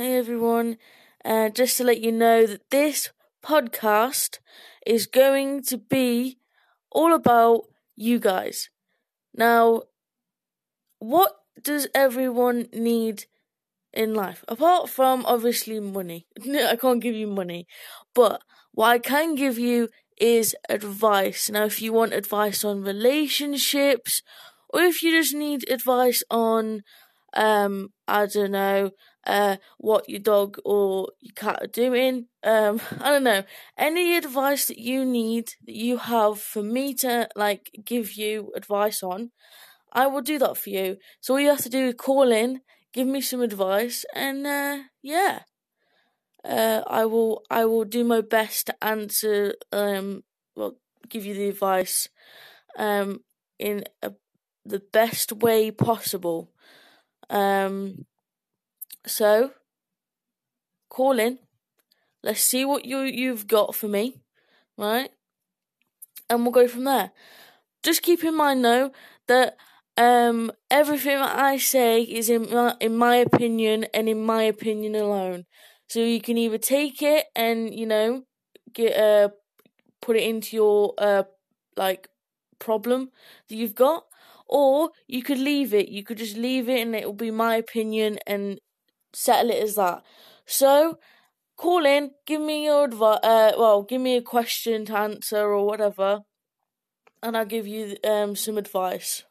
Hey everyone, uh, just to let you know that this podcast is going to be all about you guys. Now, what does everyone need in life? Apart from obviously money. I can't give you money. But what I can give you is advice. Now, if you want advice on relationships, or if you just need advice on, um, I don't know, uh, what your dog or your cat are doing. Um, I don't know. Any advice that you need that you have for me to like give you advice on, I will do that for you. So all you have to do is call in, give me some advice, and uh, yeah, uh, I will I will do my best to answer. Um, well, give you the advice, um, in a, the best way possible. Um, so, call in. Let's see what you you've got for me, right? And we'll go from there. Just keep in mind though that um, everything that I say is in my, in my opinion and in my opinion alone. So you can either take it and you know get uh put it into your uh like problem that you've got, or you could leave it. You could just leave it and it will be my opinion and settle it as that. So, call in, give me your advice, uh, well, give me a question to answer or whatever, and I'll give you um, some advice.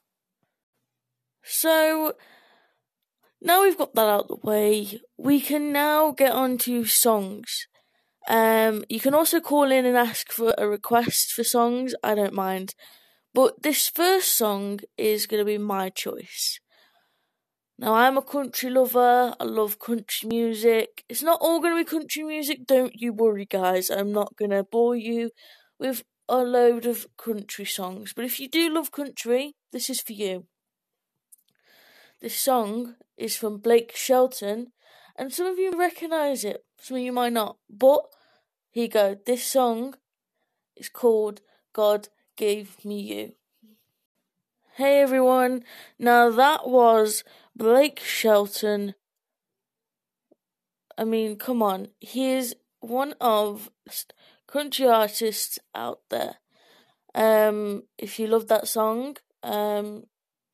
So, now we've got that out of the way, we can now get on to songs. Um, you can also call in and ask for a request for songs, I don't mind. But this first song is going to be my choice. Now, I'm a country lover. I love country music. It's not all going to be country music, don't you worry, guys. I'm not going to bore you with a load of country songs. But if you do love country, this is for you. This song is from Blake Shelton, and some of you recognise it, some of you might not. But here you go. This song is called God Gave Me You. Hey everyone, now that was Blake Shelton. I mean, come on, he is one of country artists out there. Um, if you love that song, um,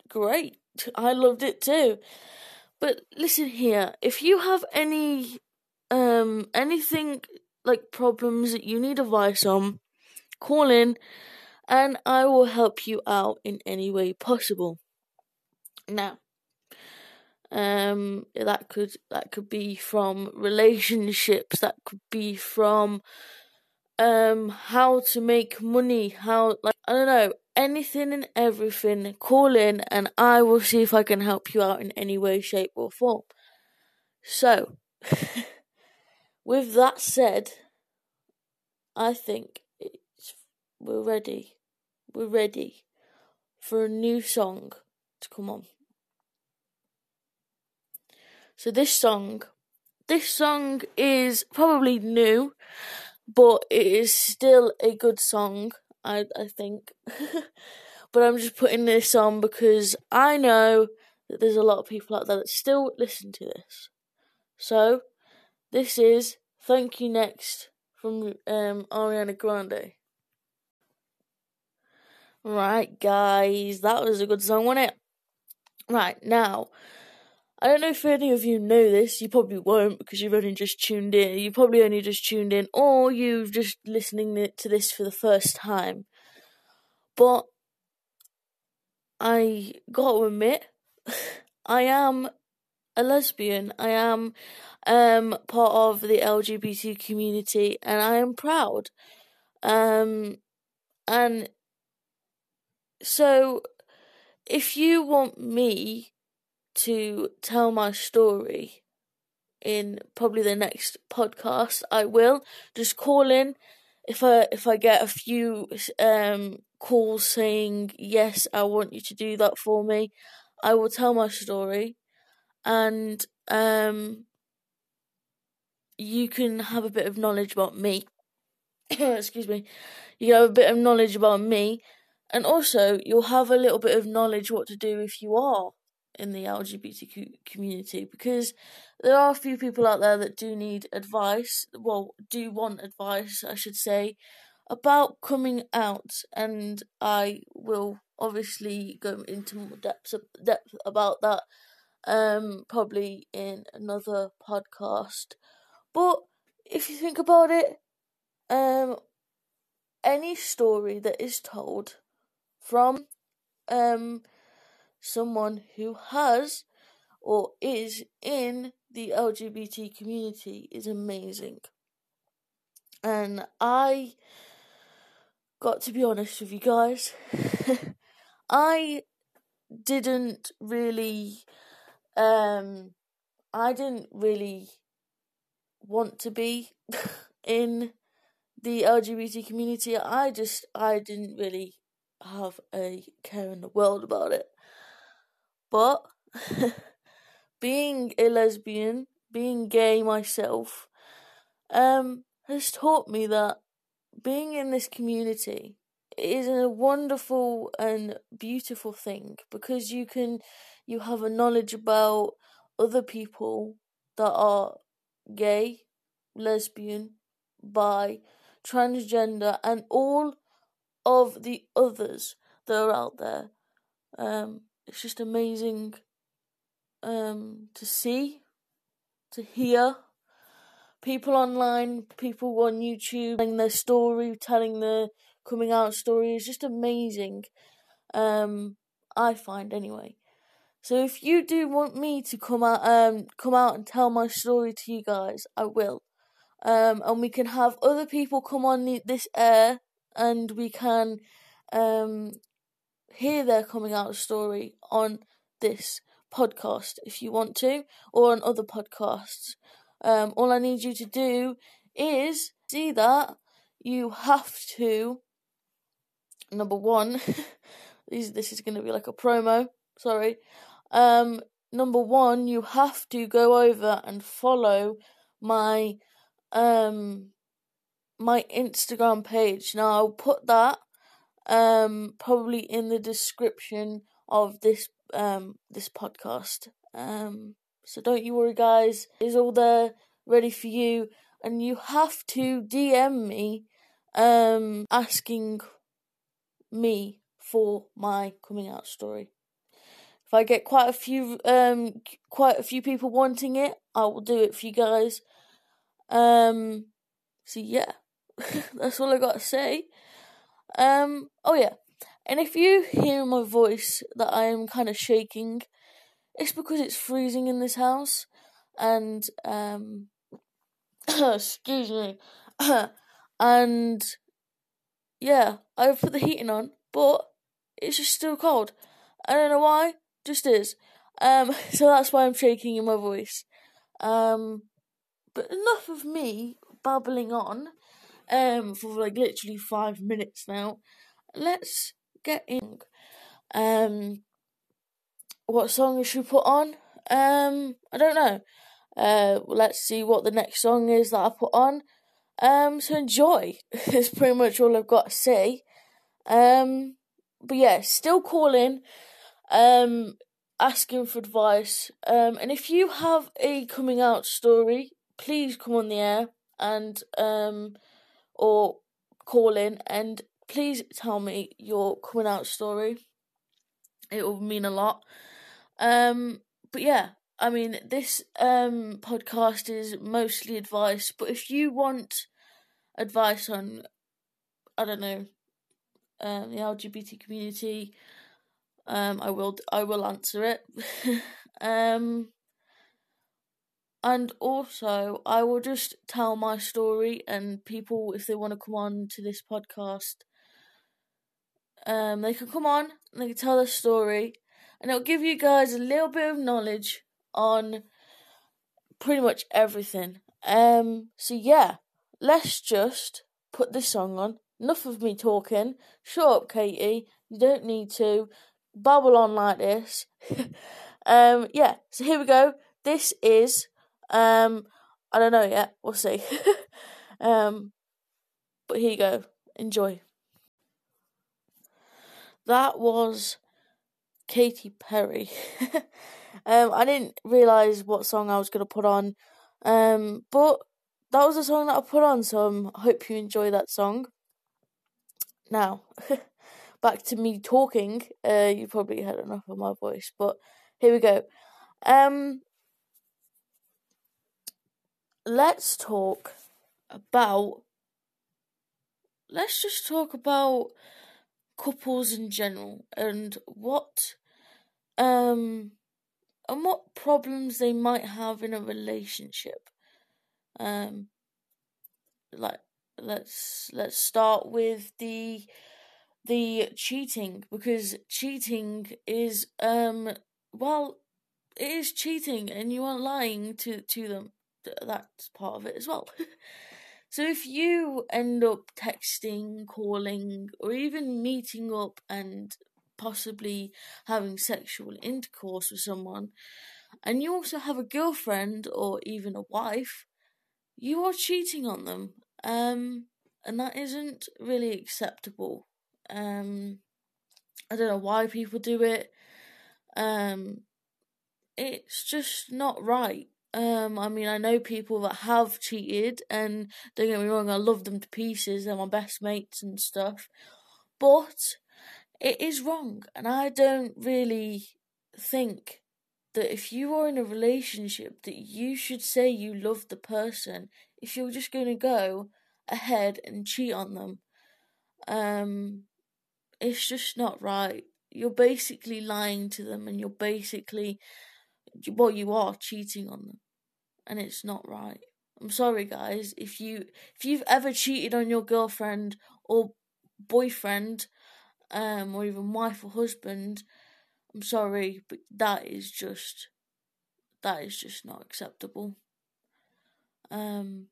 great. I loved it too. But listen here, if you have any um anything like problems that you need advice on, call in and I will help you out in any way possible. Now, um, that could that could be from relationships. That could be from um how to make money. How like I don't know anything and everything. Call in, and I will see if I can help you out in any way, shape, or form. So, with that said, I think it's we're ready. We're ready for a new song to come on. So this song, this song is probably new, but it is still a good song. I I think, but I'm just putting this on because I know that there's a lot of people out there that still listen to this. So this is "Thank You Next" from um, Ariana Grande. Right, guys, that was a good song, wasn't it? Right now. I don't know if any of you know this, you probably won't because you've only just tuned in. You probably only just tuned in, or you've just listening to this for the first time. But I gotta admit, I am a lesbian. I am um, part of the LGBT community, and I am proud. Um, and so, if you want me to tell my story in probably the next podcast, I will just call in if I if I get a few um calls saying yes, I want you to do that for me. I will tell my story, and um, you can have a bit of knowledge about me. Excuse me. You have a bit of knowledge about me, and also you'll have a little bit of knowledge what to do if you are in the LGBTQ community because there are a few people out there that do need advice, well, do want advice, I should say, about coming out, and I will obviously go into more depth depth about that um probably in another podcast. But if you think about it, um any story that is told from um someone who has or is in the LGBT community is amazing. And I got to be honest with you guys, I didn't really um I didn't really want to be in the LGBT community. I just I didn't really have a care in the world about it. But being a lesbian, being gay myself, um, has taught me that being in this community is a wonderful and beautiful thing because you can you have a knowledge about other people that are gay, lesbian, bi, transgender, and all of the others that are out there. Um, it's just amazing um, to see, to hear. People online, people on YouTube telling their story, telling their coming out story is just amazing. Um, I find anyway. So if you do want me to come out, um, come out and tell my story to you guys, I will. Um, and we can have other people come on the, this air, and we can, um, hear their coming out story on this podcast if you want to, or on other podcasts. Um, all I need you to do is see that you have to. Number one, this this is going to be like a promo. Sorry. Um, number one, you have to go over and follow my um my Instagram page. Now I'll put that um probably in the description of this um this podcast. Um so don't you worry guys, it's all there ready for you and you have to DM me um asking me for my coming out story. If I get quite a few um quite a few people wanting it, I will do it for you guys. Um so yeah. That's all I got to say. Um, oh yeah, and if you hear my voice that I am kind of shaking, it's because it's freezing in this house, and um, excuse me, and yeah, I've put the heating on, but it's just still cold. I don't know why, just is. Um, so that's why I'm shaking in my voice. Um, but enough of me babbling on um, for like literally five minutes now. Let's get in. Um, what song should we put on? Um, I don't know. Uh, let's see what the next song is that I put on. Um, so enjoy. Is pretty much all I've got to say. Um, but yeah, still calling. Um, asking for advice. Um, and if you have a coming out story, please come on the air and um or call in and please tell me your coming out story. It will mean a lot. Um, but yeah, I mean, this um podcast is mostly advice, but if you want advice on, I don't know, um, the LGBT community, um, I will I will answer it. um, and also, I will just tell my story, and people, if they want to come on to this podcast, um, they can come on and they can tell their story, and it'll give you guys a little bit of knowledge on pretty much everything. Um, so yeah, let's just put this song on. Enough of me talking. Shut up, Katie. You don't need to babble on like this. um, yeah. So here we go. This is um, I don't know yet. We'll see. um, but here you go. Enjoy. That was Katy Perry. um, I didn't realize what song I was gonna put on, um, but that was the song that I put on. So um, I hope you enjoy that song. Now, back to me talking. Uh, you probably had enough of my voice, but here we go. Um, let's talk about. Let's just talk about couples in general and what um and what problems they might have in a relationship. Um like let's let's start with the the cheating because cheating is um well it is cheating and you are lying to to them that's part of it as well So if you end up texting, calling, or even meeting up and possibly having sexual intercourse with someone, and you also have a girlfriend or even a wife, you are cheating on them. Um, and that isn't really acceptable. Um, I don't know why people do it. Um, it's just not right. Um, I mean, I know people that have cheated, and don't get me wrong, I love them to pieces. They're my best mates and stuff, but it is wrong, and I don't really think that if you are in a relationship, that you should say you love the person if you're just going to go ahead and cheat on them. Um, it's just not right. You're basically lying to them, and you're basically well, you are cheating on them and it's not right. I'm sorry guys, if you if you've ever cheated on your girlfriend or boyfriend, um, or even wife or husband, I'm sorry, but that is just that is just not acceptable. Um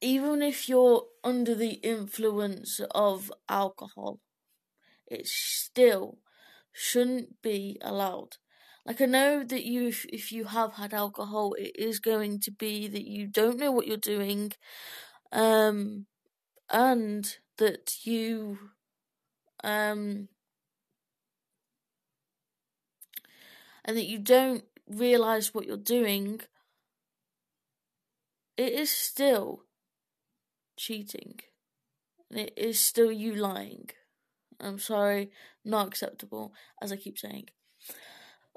even if you're under the influence of alcohol, it still shouldn't be allowed. Like I know that you, if, if you have had alcohol, it is going to be that you don't know what you're doing, um, and that you, um, and that you don't realize what you're doing. It is still cheating. And it is still you lying. I'm sorry, not acceptable, as I keep saying.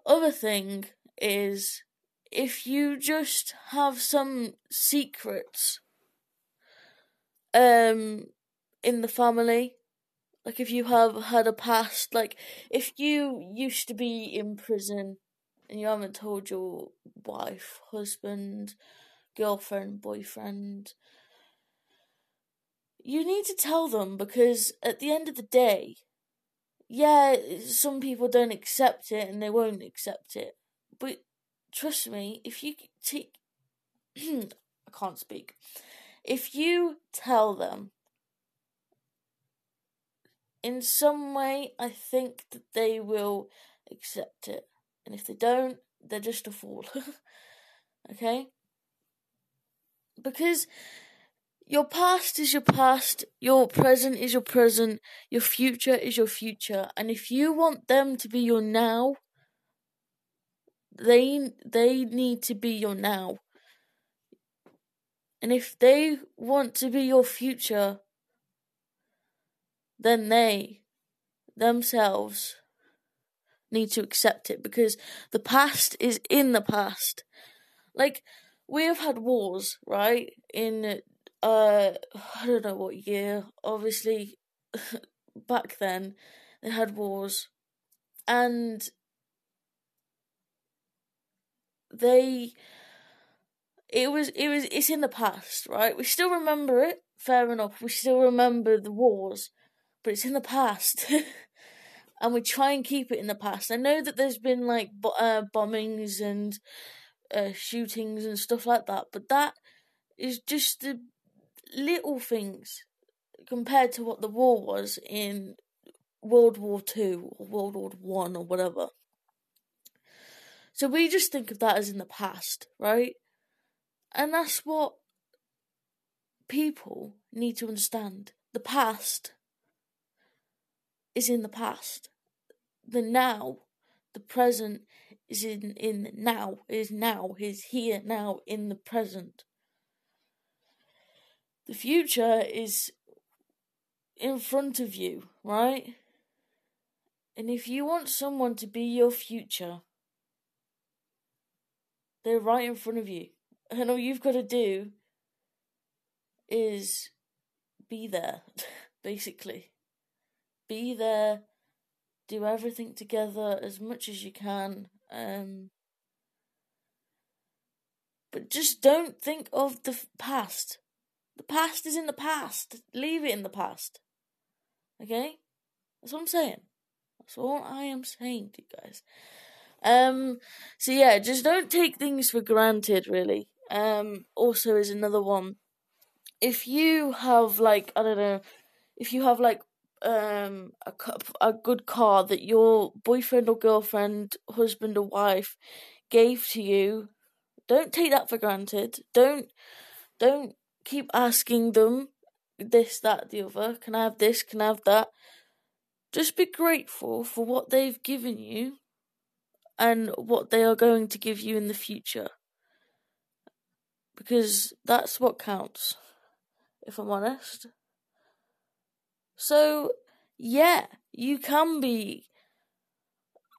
Other thing is if you just have some secrets um in the family like if you have had a past like if you used to be in prison and you haven't told your wife husband girlfriend boyfriend you need to tell them because at the end of the day yeah, some people don't accept it and they won't accept it. But trust me, if you take. I can't speak. If you tell them in some way, I think that they will accept it. And if they don't, they're just a fool. okay? Because your past is your past, your present is your present, your future is your future, and if you want them to be your now, they they need to be your now. And if they want to be your future, then they themselves need to accept it because the past is in the past. Like we have had wars, right? In uh, I don't know what year. Obviously, back then they had wars, and they. It was it was it's in the past, right? We still remember it. Fair enough. We still remember the wars, but it's in the past. and we try and keep it in the past. I know that there's been like uh, bombings and uh, shootings and stuff like that, but that is just the little things compared to what the war was in World War Two or World War One or whatever. So we just think of that as in the past, right? And that's what people need to understand. The past is in the past. the now, the present is in in now, is now, is here now in the present. The future is in front of you, right? And if you want someone to be your future, they're right in front of you. And all you've got to do is be there, basically. Be there, do everything together as much as you can. Um, but just don't think of the past. The past is in the past. Leave it in the past. Okay? That's what I'm saying. That's all I am saying to you guys. Um, so yeah, just don't take things for granted, really. Um, also is another one. If you have like I don't know, if you have like um a a good car that your boyfriend or girlfriend, husband or wife gave to you, don't take that for granted. Don't don't keep asking them this, that, the other. Can I have this? Can I have that? Just be grateful for what they've given you and what they are going to give you in the future. Because that's what counts, if I'm honest. So, yeah, you can be,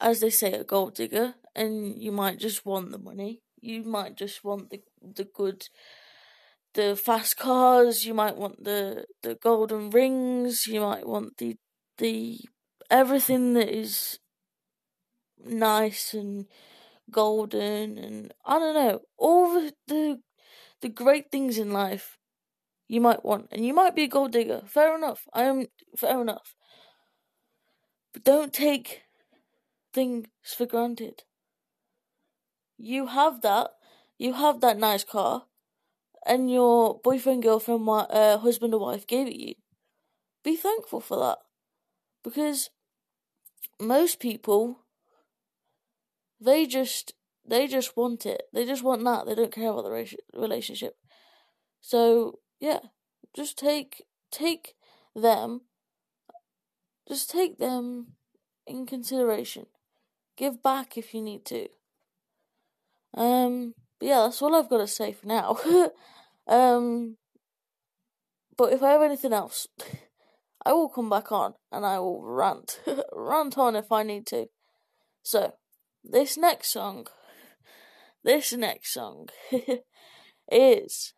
as they say, a gold digger, and you might just want the money. You might just want the the good the fast cars, you might want the the golden rings, you might want the the everything that is nice and golden and I don't know, all the the, the great things in life you might want. And you might be a gold digger. Fair enough. I am fair enough. But don't take things for granted. You have that. You have that nice car and your boyfriend, girlfriend, uh, husband, or wife gave it you, be thankful for that. Because most people, they just they just want it. They just want that. They don't care about the relationship. So yeah, just take take them. Just take them in consideration. Give back if you need to. Um, yeah, that's all I've got to say for now. um, but if I have anything else, I will come back on and I will rant, rant on if I need to. So, this next song, this next song is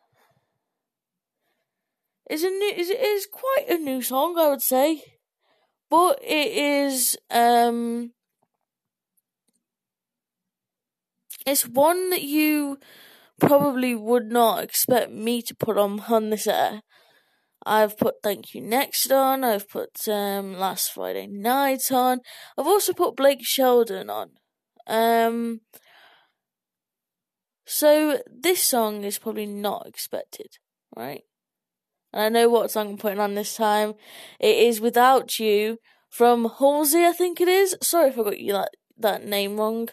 is a new is is quite a new song I would say, but it is um It's one that you probably would not expect me to put on on this air. I've put Thank You Next on, I've put um, Last Friday Night on, I've also put Blake Shelton on. Um, so this song is probably not expected, right? And I know what song I'm putting on this time. It is Without You from Halsey, I think it is. Sorry if I got you that, that name wrong.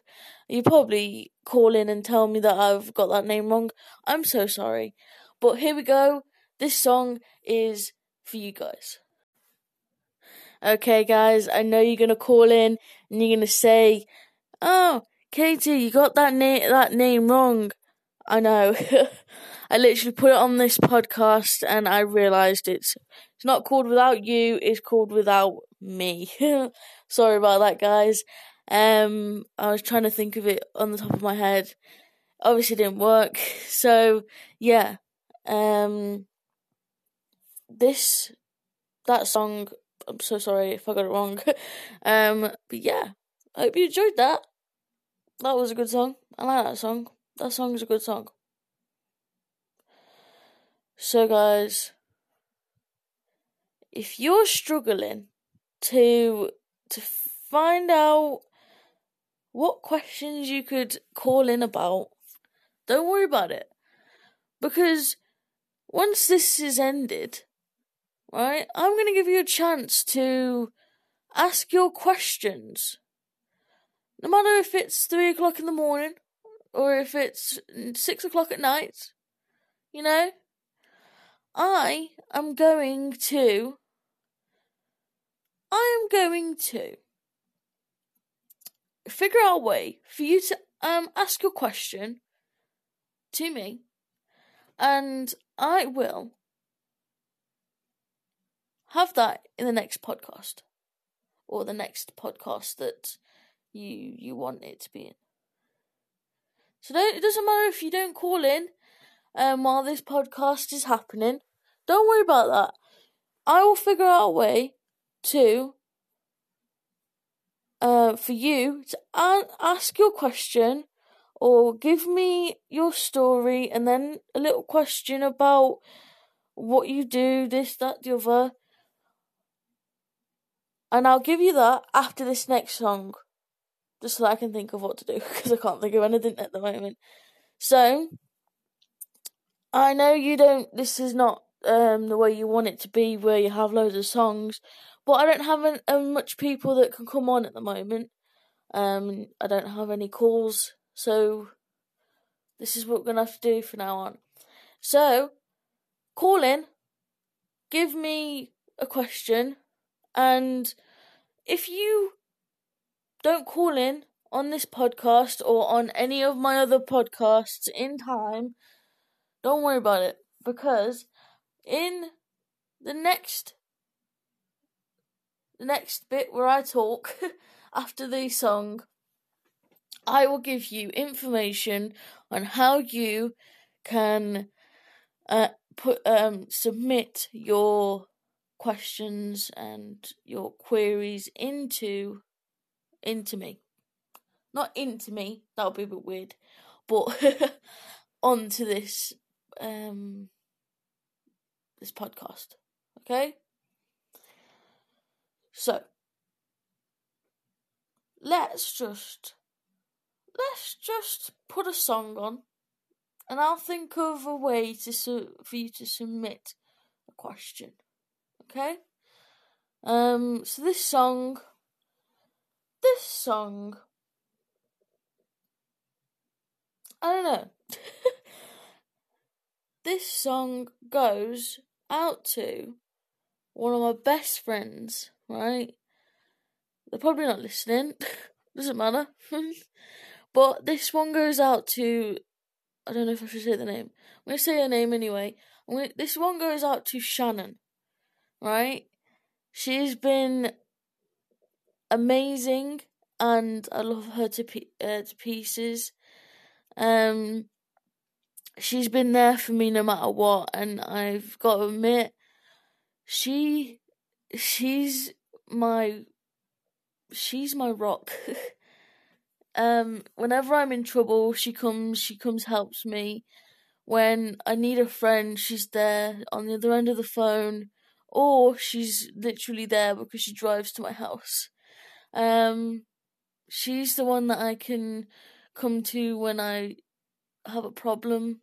You probably call in and tell me that I've got that name wrong. I'm so sorry. But here we go. This song is for you guys. Okay, guys, I know you're gonna call in and you're gonna say, "Oh, Katie, you got that name that name wrong." I know. I literally put it on this podcast and I realised it's it's not called without you. It's called without me. Sorry about that, guys. Um, I was trying to think of it on the top of my head. Obviously, didn't work. So yeah, um, this that song. I'm so sorry if I got it wrong. um, but yeah, I hope you enjoyed that. That was a good song. I like that song. That song is a good song. So, guys, if you're struggling to to find out what questions you could call in about. Don't worry about it. Because once this is ended, right, I'm going to give you a chance to ask your questions. No matter if it's three o'clock in the morning or if it's six o'clock at night, you know, I am going to. I am going to figure out a way for you to um ask your question to me, and I will have that in the next podcast or the next podcast that you you want it to be in. So it doesn't matter if you don't call in um while this podcast is happening. Don't worry about that. I will figure out a way to uh for you to ask your question or give me your story and then a little question about what you do, this, that, the other. And I'll give you that after this next song. Just so I can think of what to do, because I can't think of anything at the moment. So, I know you don't, this is not um, the way you want it to be, where you have loads of songs, but I don't have um, much people that can come on at the moment. Um, I don't have any calls, so this is what we're gonna have to do from now on. So, call in, give me a question, and if you don't call in on this podcast or on any of my other podcasts in time, don't worry about it because in the next the next bit where I talk after the song, I will give you information on how you can uh, put um, submit your questions and your queries into into me. Not into me, that would be a bit weird, but onto this um this podcast. Okay? So let's just let's just put a song on and I'll think of a way to su- for you to submit a question. Okay? Um so this song this song I don't know. this song goes out to one of my best friends, right? They're probably not listening. Doesn't matter. but this one goes out to I don't know if I should say the name. I'm gonna say her name anyway. Gonna, this one goes out to Shannon, right? She's been amazing, and I love her to uh, to pieces. Um, she's been there for me no matter what, and I've got to admit, she, she's my, she's my rock. um, whenever I'm in trouble, she comes, she comes, helps me. When I need a friend, she's there on the other end of the phone, or she's literally there because she drives to my house. Um, she's the one that I can come to when I have a problem.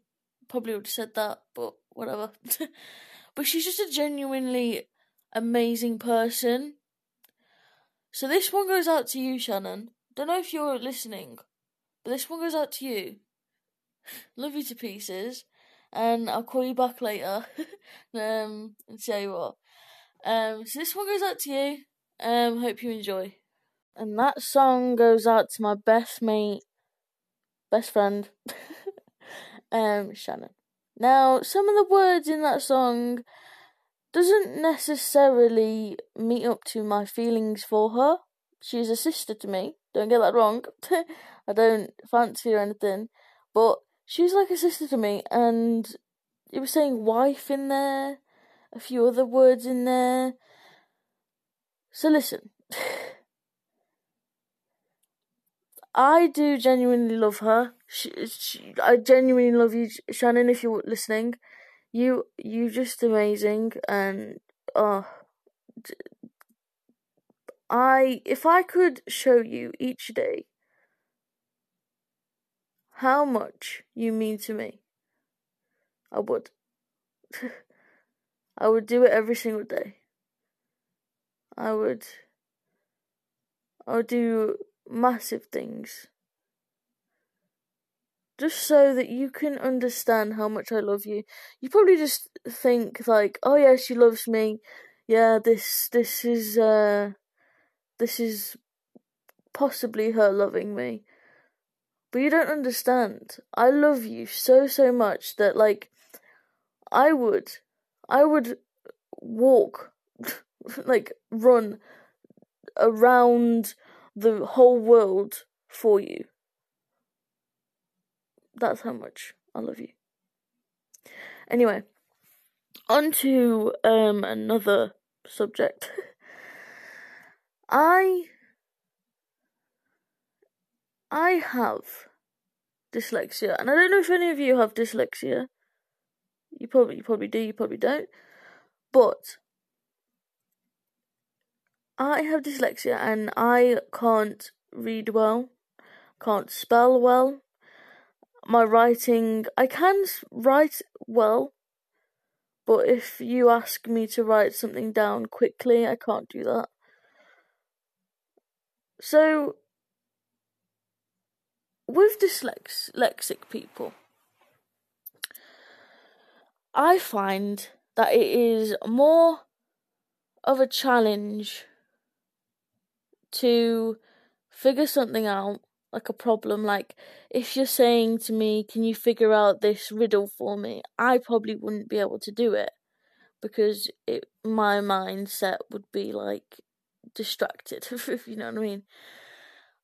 Probably would have said that, but whatever. but she's just a genuinely amazing person. So this one goes out to you, Shannon. Don't know if you're listening, but this one goes out to you. Love you to pieces, and I'll call you back later um, and tell you what. Um, so this one goes out to you. Um, hope you enjoy. And that song goes out to my best mate, best friend, um, Shannon. Now, some of the words in that song doesn't necessarily meet up to my feelings for her. She's a sister to me. Don't get that wrong. I don't fancy her or anything, but she's like a sister to me. And it was saying wife in there, a few other words in there. So listen. I do genuinely love her. She, she, I genuinely love you, Shannon. If you're listening, you you just amazing, and oh, I if I could show you each day how much you mean to me, I would. I would do it every single day. I would. I would do massive things. Just so that you can understand how much I love you. You probably just think like, oh yeah, she loves me. Yeah, this this is uh this is possibly her loving me. But you don't understand. I love you so, so much that, like, I would, I would walk, like, run around the whole world for you. That's how much I love you. Anyway, on to um, another subject. I I have dyslexia, and I don't know if any of you have dyslexia. You probably you probably do, you probably don't. But I have dyslexia and I can't read well, can't spell well. My writing, I can write well, but if you ask me to write something down quickly, I can't do that. So, with dyslexic people, I find that it is more of a challenge to figure something out, like a problem. Like, if you're saying to me, Can you figure out this riddle for me? I probably wouldn't be able to do it because it, my mindset would be like distracted, if you know what I mean.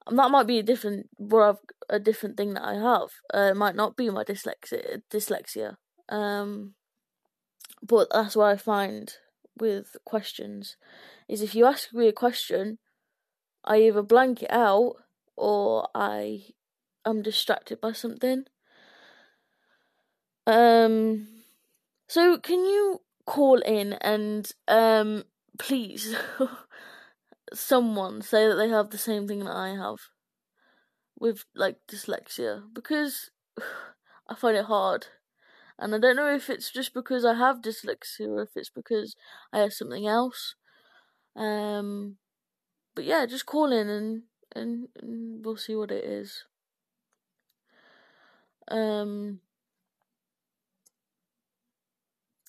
And that might be a different, a different thing that I have. Uh, it might not be my dyslexia, dyslexia. Um, but that's what I find with questions is if you ask me a question, I either blank it out or I am distracted by something. Um, so can you call in and um, please someone say that they have the same thing that I have with like dyslexia because I find it hard. And I don't know if it's just because I have dyslexia or if it's because I have something else. Um but yeah, just call in and and, we'll see what it is. Um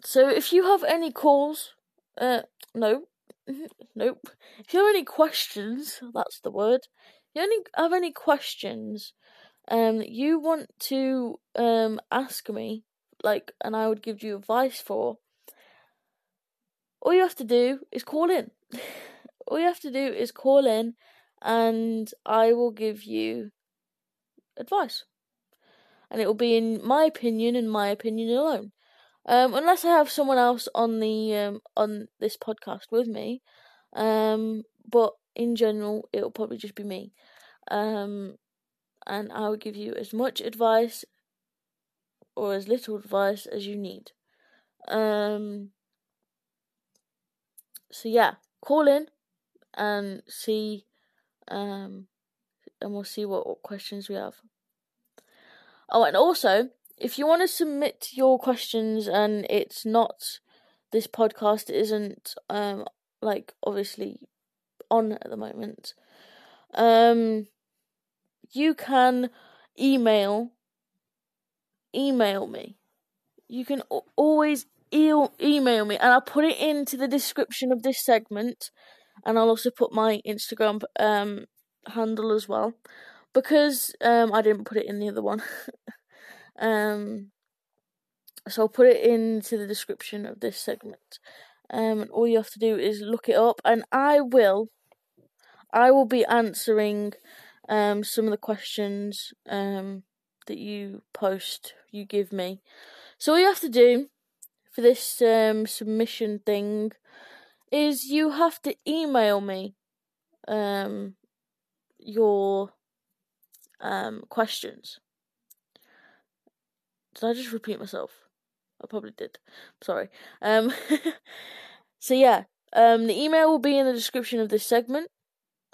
so if you have any calls uh no nope. If you have any questions, that's the word. If you only have any questions, um, you want to um ask me, like, and I would give you advice for. All you have to do is call in. all you have to do is call in, and I will give you advice. And it will be in my opinion and my opinion alone. Um, unless I have someone else on the um, on this podcast with me, um, but in general, it'll probably just be me. Um, and I will give you as much advice or as little advice as you need. Um, so yeah, call in and see, um, and we'll see what, what questions we have. Oh, and also, if you want to submit your questions and it's not this podcast isn't um like obviously on at the moment um you can email email me you can always e- email me and I'll put it into the description of this segment and I'll also put my Instagram um handle as well because um I didn't put it in the other one Um, so I'll put it into the description of this segment. Um, and all you have to do is look it up, and I will, I will be answering um some of the questions um that you post, you give me. So all you have to do for this um submission thing is you have to email me um your um questions. Did I just repeat myself? I probably did. Sorry. Um, so yeah, um, the email will be in the description of this segment,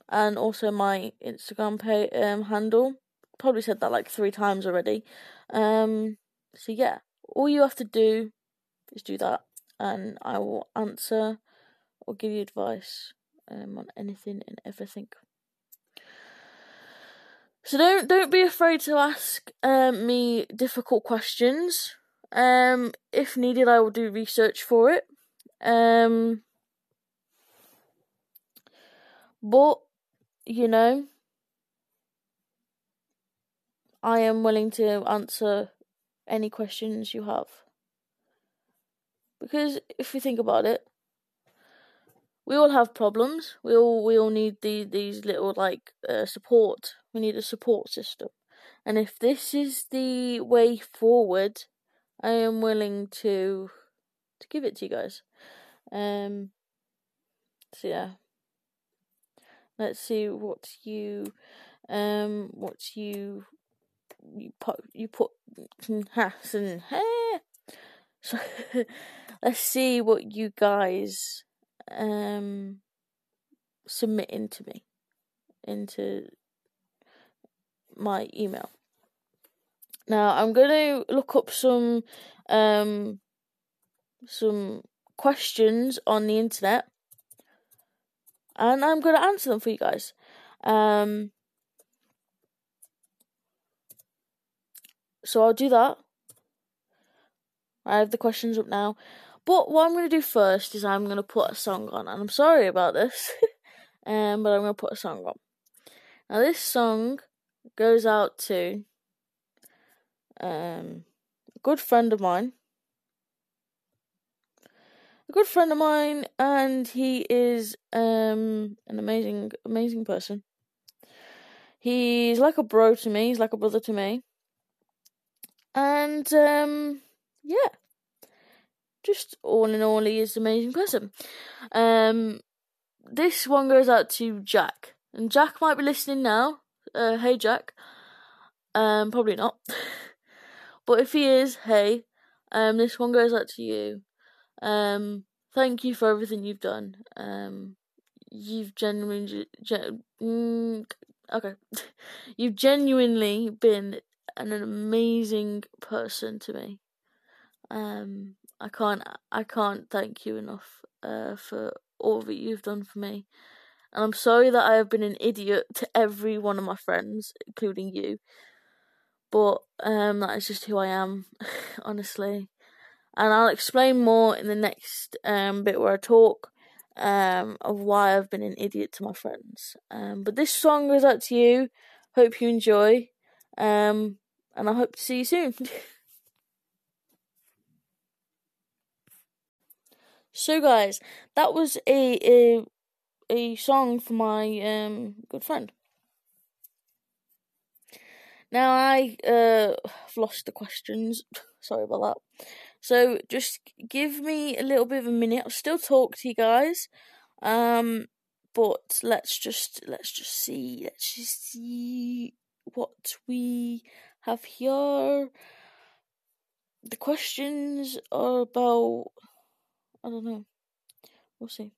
and also my Instagram pay, um, handle. Probably said that like three times already. Um, so yeah, all you have to do is do that, and I will answer or give you advice um, on anything and everything. So don't don't be afraid to ask um, me difficult questions. Um, if needed, I will do research for it. Um, but you know, I am willing to answer any questions you have. Because if we think about it, we all have problems. We all we all need the, these little like uh, support. We need a support system, and if this is the way forward, I am willing to to give it to you guys. Um. So yeah. Let's see what you um what you you put you put has and hair. So let's see what you guys um, into me, into my email. Now I'm going to look up some um, some questions on the internet, and I'm going to answer them for you guys. Um, so I'll do that. I have the questions up now. But what I'm going to do first is I'm going to put a song on, and I'm sorry about this, um, but I'm going to put a song on. Now, this song goes out to um, a good friend of mine. A good friend of mine, and he is um, an amazing, amazing person. He's like a bro to me, he's like a brother to me. And um, yeah just all in all, he is an amazing person. Um, this one goes out to Jack, and Jack might be listening now. Uh, hey, Jack. Um, probably not. but if he is, hey, um, this one goes out to you. Um, thank you for everything you've done. Um, you've genuinely, gen- mm, okay, you've genuinely been an amazing person to me. Um, I can't I can't thank you enough uh, for all that you've done for me. And I'm sorry that I have been an idiot to every one of my friends, including you. But um, that is just who I am, honestly. And I'll explain more in the next um, bit where I talk um, of why I've been an idiot to my friends. Um, but this song goes out to you. Hope you enjoy. Um, and I hope to see you soon. So, guys, that was a a, a song for my um good friend. Now I uh lost the questions. Sorry about that. So just give me a little bit of a minute. I'll still talk to you guys. Um but let's just let's just see let's just see what we have here. The questions are about I don't know. We'll see.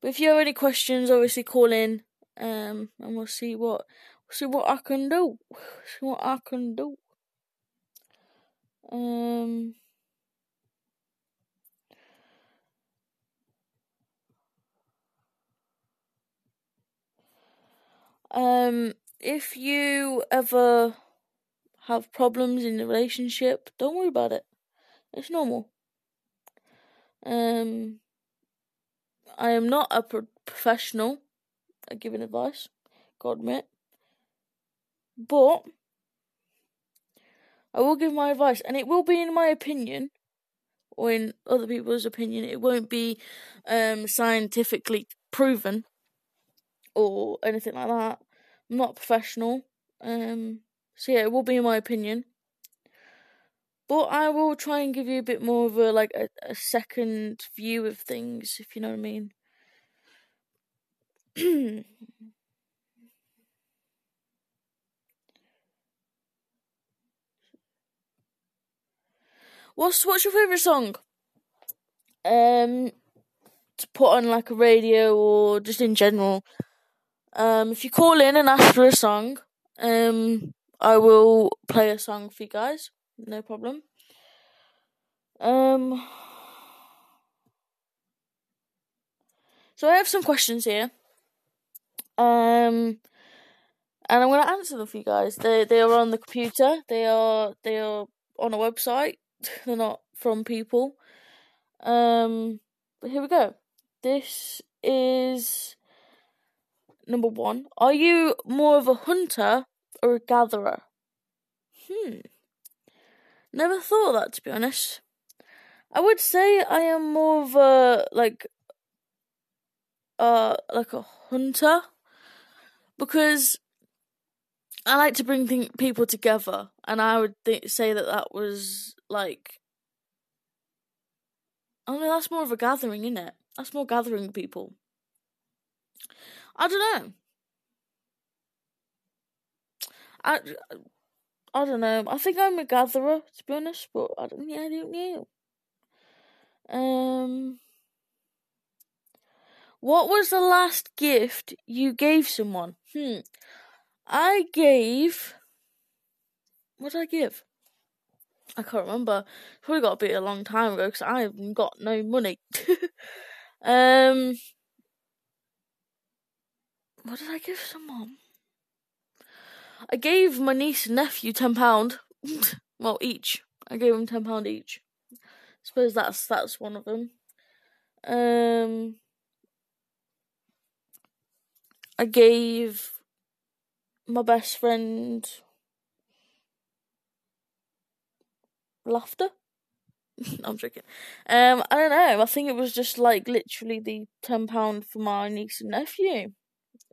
But if you have any questions, obviously call in, um, and we'll see what see what I can do. See what I can do. Um. Um, if you ever have problems in the relationship, don't worry about it. It's normal. Um, I am not a pro- professional at giving advice, God admit. But I will give my advice, and it will be in my opinion, or in other people's opinion. It won't be um, scientifically proven or anything like that. I'm not professional. Um, so yeah, it will be in my opinion. But I will try and give you a bit more of a like a, a second view of things, if you know what I mean. what's what's your favourite song? Um to put on like a radio or just in general. Um if you call in and ask for a song, um I will play a song for you guys no problem. Um, so I have some questions here. Um, and I'm going to answer them for you guys. They they are on the computer. They are they are on a website. They're not from people. Um, but here we go. This is number one, are you more of a hunter or a gatherer? Hmm. Never thought of that to be honest. I would say I am more of a like uh like a hunter because I like to bring th- people together, and I would th- say that that was like know. That's more of a gathering, isn't it? That's more gathering people. I don't know. I, I don't know. I think I'm a gatherer, to be honest, but I don't, yeah, I don't know. Um, what was the last gift you gave someone? Hmm. I gave. What did I give? I can't remember. Probably got to be a long time ago because I have got no money. um, what did I give someone? I gave my niece and nephew ten pound. well, each. I gave them ten pound each. I suppose that's that's one of them. Um, I gave my best friend laughter. I'm joking. Um, I don't know. I think it was just like literally the ten pound for my niece and nephew.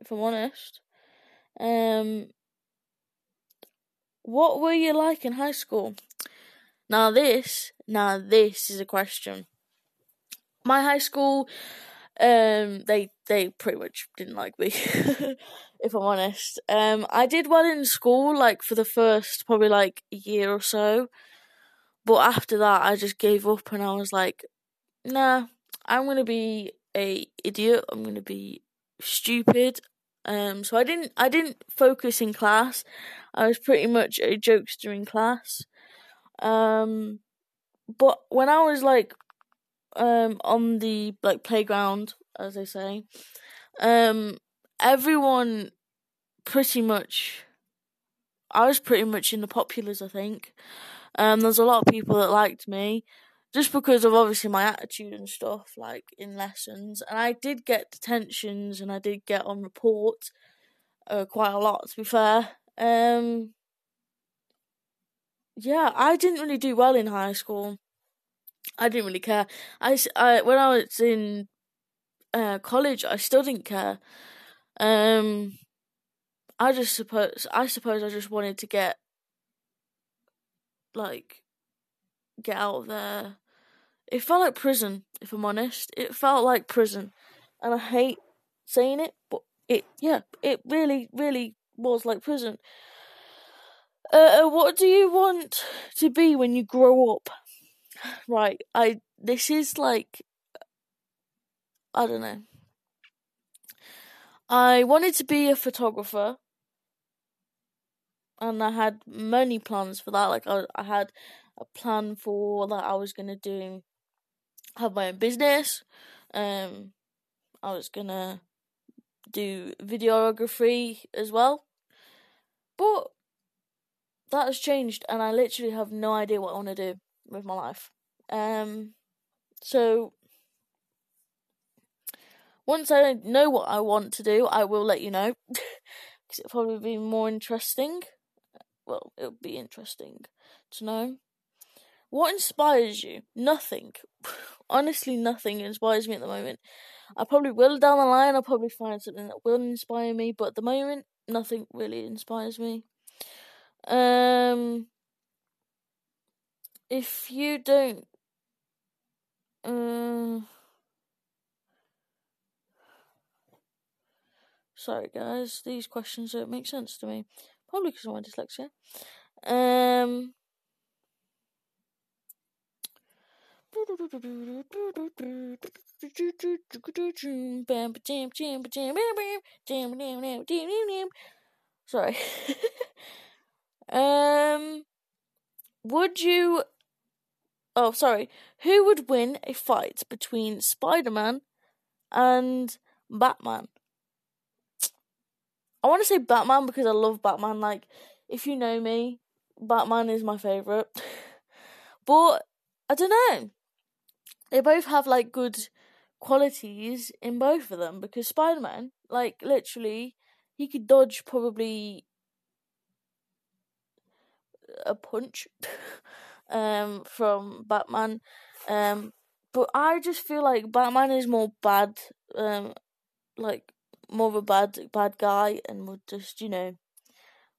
If I'm honest. Um, what were you like in high school? Now this, now this is a question. My high school, um, they they pretty much didn't like me, if I'm honest. Um, I did well in school, like for the first probably like year or so, but after that, I just gave up and I was like, nah, I'm gonna be a idiot. I'm gonna be stupid. Um, so I didn't I didn't focus in class. I was pretty much a jokester in class. Um, but when I was like um on the like playground, as they say, um, everyone pretty much. I was pretty much in the populars, I think. Um, there's a lot of people that liked me, just because of obviously my attitude and stuff, like in lessons. And I did get detentions, and I did get on report, uh, quite a lot to be fair. Um, yeah, I didn't really do well in high school. I didn't really care. I, I when I was in uh, college, I still didn't care. Um, I just suppose I suppose I just wanted to get like get out of there. It felt like prison, if I'm honest. It felt like prison, and I hate saying it, but it yeah, it really really was like prison. Uh, uh what do you want to be when you grow up? Right, I this is like I don't know. I wanted to be a photographer, and I had many plans for that. Like I, I had a plan for that I was gonna do, have my own business. Um, I was gonna do videography as well, but that has changed, and I literally have no idea what I want to do with my life. Um, so once I know what I want to do, I will let you know. Because it'll probably be more interesting. Well, it'll be interesting to know. What inspires you? Nothing. Honestly, nothing inspires me at the moment. I probably will down the line, I'll probably find something that will inspire me, but at the moment, nothing really inspires me. Um, if you don't, uh, Sorry, guys, these questions don't make sense to me. Probably because of my dyslexia. Um. Sorry. um. Would you. Oh, sorry. Who would win a fight between Spider Man and Batman? I want to say Batman because I love Batman. Like, if you know me, Batman is my favorite. but I don't know. They both have like good qualities in both of them because Spider Man, like literally, he could dodge probably a punch um from Batman. Um but I just feel like Batman is more bad um like more of a bad bad guy and would just, you know,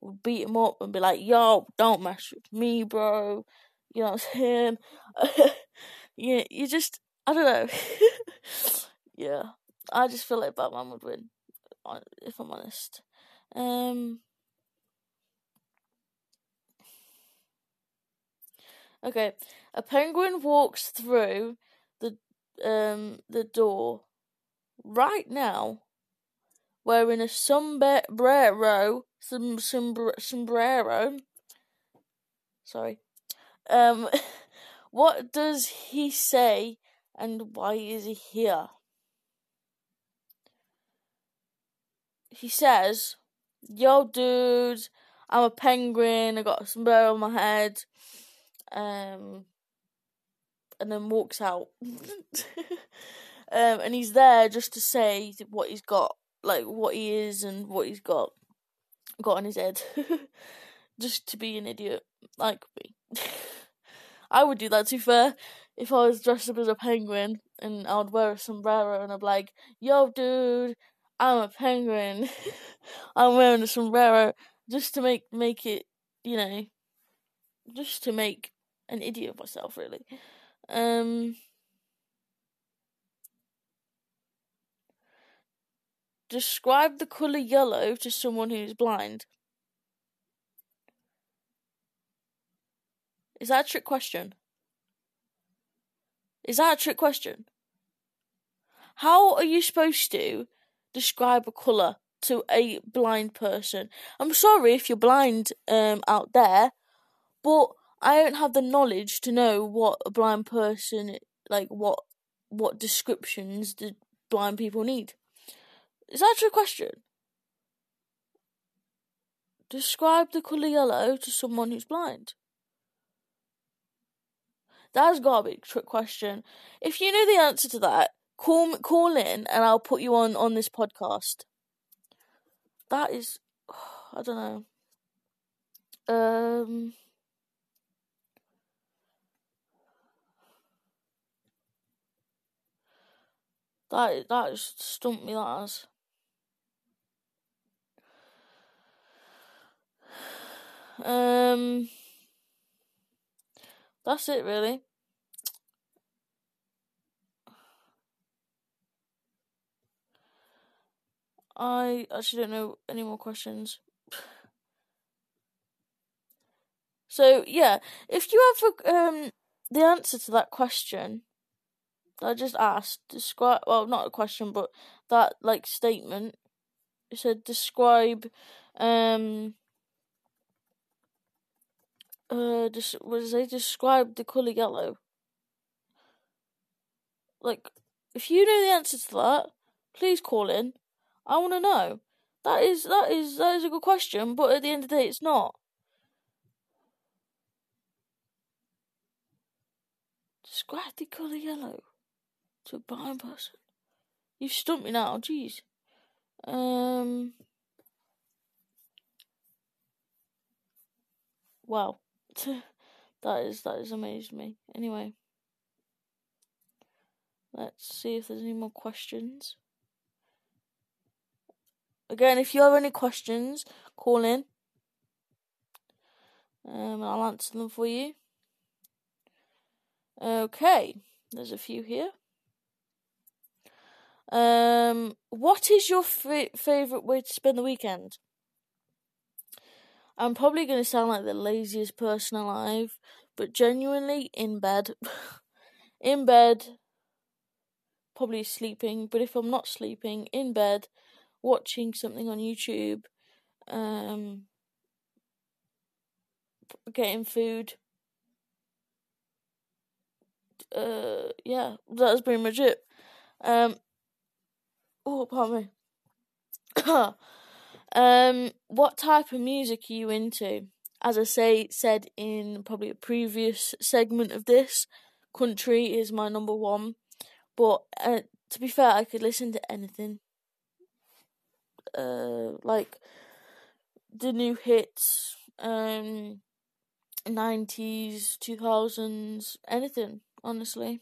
would beat him up and be like, Yo, don't mess with me, bro. You know what I'm saying? yeah, you just I don't know. yeah. I just feel like Batman would win, if I'm honest. Um Okay, a penguin walks through the um the door right now, wearing a sombrero, some sombrero. Sorry. Um, what does he say, and why is he here? He says, "Yo, dude, I'm a penguin. I got a sombrero on my head." um, and then walks out. um, and he's there just to say what he's got, like what he is and what he's got got on his head, just to be an idiot like me. I would do that. To be fair, if I was dressed up as a penguin and I would wear a sombrero and I'd be like, "Yo, dude, I'm a penguin. I'm wearing a sombrero just to make make it, you know, just to make an idiot of myself, really. Um, describe the colour yellow to someone who's blind. Is that a trick question? Is that a trick question? How are you supposed to describe a colour to a blind person? I'm sorry if you're blind um, out there, but I don't have the knowledge to know what a blind person like what what descriptions do blind people need. Is that a question? Describe the colour yellow to someone who's blind. That's gotta be a trick question. If you know the answer to that, call call in and I'll put you on on this podcast. That is, I don't know. Um. That that just stumped me. That has. Um, that's it really. I actually don't know any more questions. So yeah, if you have a, um the answer to that question, I just asked describe well not a question but that like statement. It said describe um uh does it? Describe the colour yellow. Like if you know the answer to that, please call in. I wanna know. That is that is that is a good question, but at the end of the day it's not. Describe the colour yellow to a blind person. You've stumped me now, jeez. Um. Wow. that is that has amazed me. Anyway. Let's see if there's any more questions. Again, if you have any questions, call in. Um, I'll answer them for you. Okay, there's a few here. Um, what is your f- favorite way to spend the weekend? I'm probably going to sound like the laziest person alive, but genuinely in bed. in bed, probably sleeping, but if I'm not sleeping, in bed, watching something on YouTube, um, getting food. Uh, yeah, that's pretty much it. Um, Oh, pardon me. um, what type of music are you into? As I say, said in probably a previous segment of this, country is my number one. But uh, to be fair, I could listen to anything. uh, like the new hits, um, nineties, two thousands, anything. Honestly.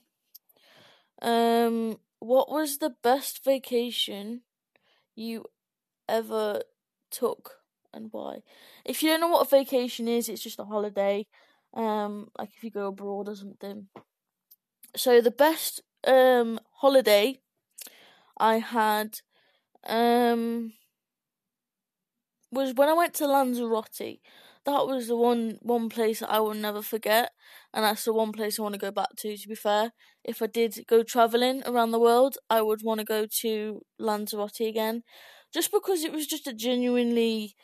Um, what was the best vacation you ever took and why? If you don't know what a vacation is, it's just a holiday. Um, like if you go abroad or something. So the best um holiday I had um was when I went to Lanzarote. That was the one one place that I will never forget, and that's the one place I want to go back to. To be fair, if I did go traveling around the world, I would want to go to Lanzarote again, just because it was just a genuinely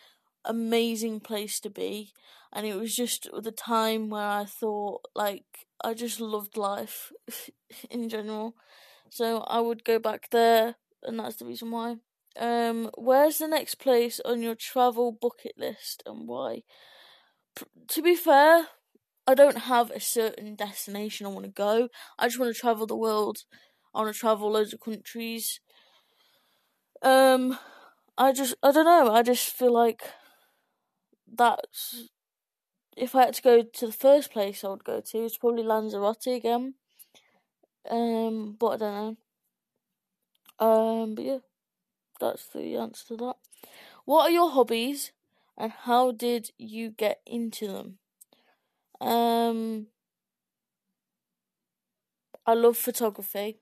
amazing place to be, and it was just the time where I thought like I just loved life in general. So I would go back there, and that's the reason why. Um, where's the next place on your travel bucket list and why? P- to be fair, I don't have a certain destination I want to go. I just want to travel the world. I want to travel loads of countries. Um, I just, I don't know. I just feel like that's if I had to go to the first place I would go to, it's probably Lanzarote again. Um, but I don't know. Um, but yeah. That's the answer to that. What are your hobbies and how did you get into them? Um I love photography.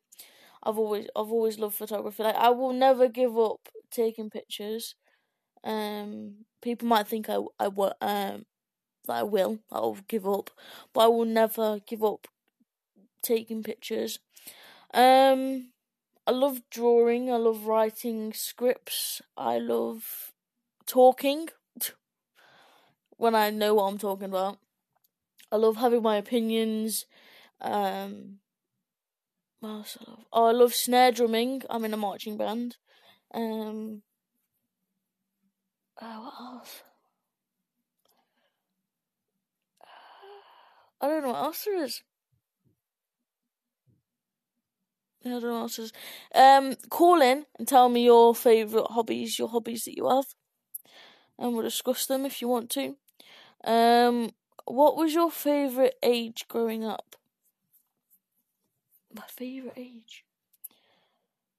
I've always I've always loved photography. Like I will never give up taking pictures. Um people might think I I will um that I will. I'll give up, but I will never give up taking pictures. Um I love drawing, I love writing scripts, I love talking when I know what I'm talking about. I love having my opinions. Um, what else I love? Oh, I love snare drumming. I'm in a marching band. Um, uh, what else? I don't know what else there is. I don't know what else is. Um, call in and tell me your favourite hobbies, your hobbies that you have, and we'll discuss them if you want to. Um, what was your favourite age growing up? My favourite age.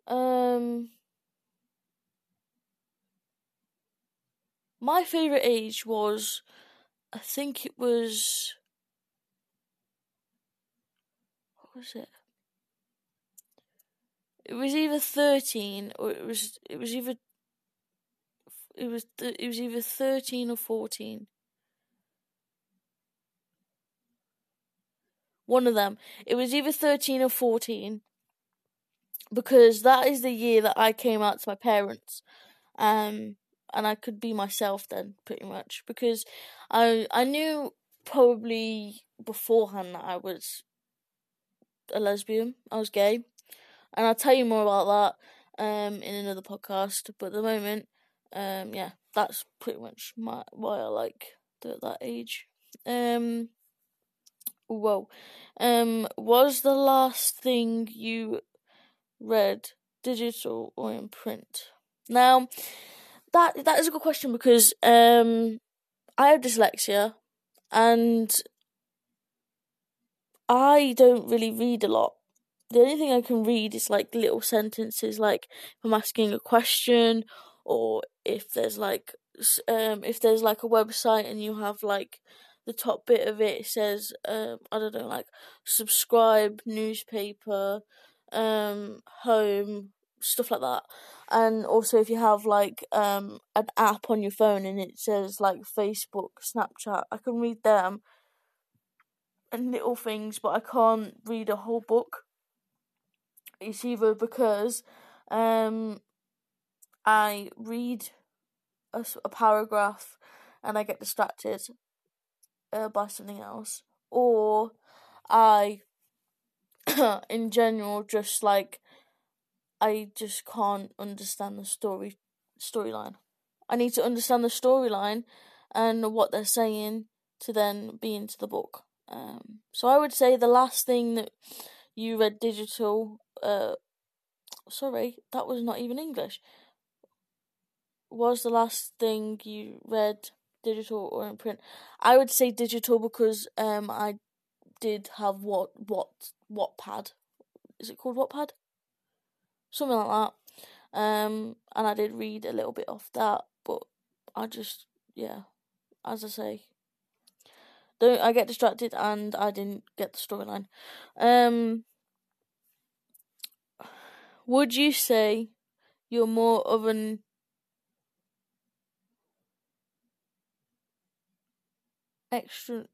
Um, my favourite age was, I think it was. What was it? It was either thirteen or it was it was either it was it was either thirteen or fourteen. One of them. It was either thirteen or fourteen. Because that is the year that I came out to my parents. Um and I could be myself then, pretty much. Because I I knew probably beforehand that I was a lesbian. I was gay and I'll tell you more about that um, in another podcast. But at the moment, um, yeah, that's pretty much my why I like that age. Um, whoa, um, was the last thing you read digital or in print? Now, that that is a good question because um, I have dyslexia and I don't really read a lot. The only thing I can read is like little sentences, like if I'm asking a question, or if there's like um if there's like a website and you have like the top bit of it, says um I don't know like subscribe newspaper, um home stuff like that. And also if you have like um an app on your phone and it says like Facebook, Snapchat, I can read them and little things, but I can't read a whole book it's either because um, I read a, a, paragraph and I get distracted uh, by something else, or I, in general, just like I just can't understand the story storyline. I need to understand the storyline and what they're saying to then be into the book. Um, so I would say the last thing that you read digital uh sorry, that was not even English. was the last thing you read, digital or in print? I would say digital because um I did have what what Wattpad. Is it called Wattpad? Something like that. Um, and I did read a little bit off that, but I just yeah, as I say, don't I get distracted and I didn't get the storyline. Um, would you say you're more of an extra?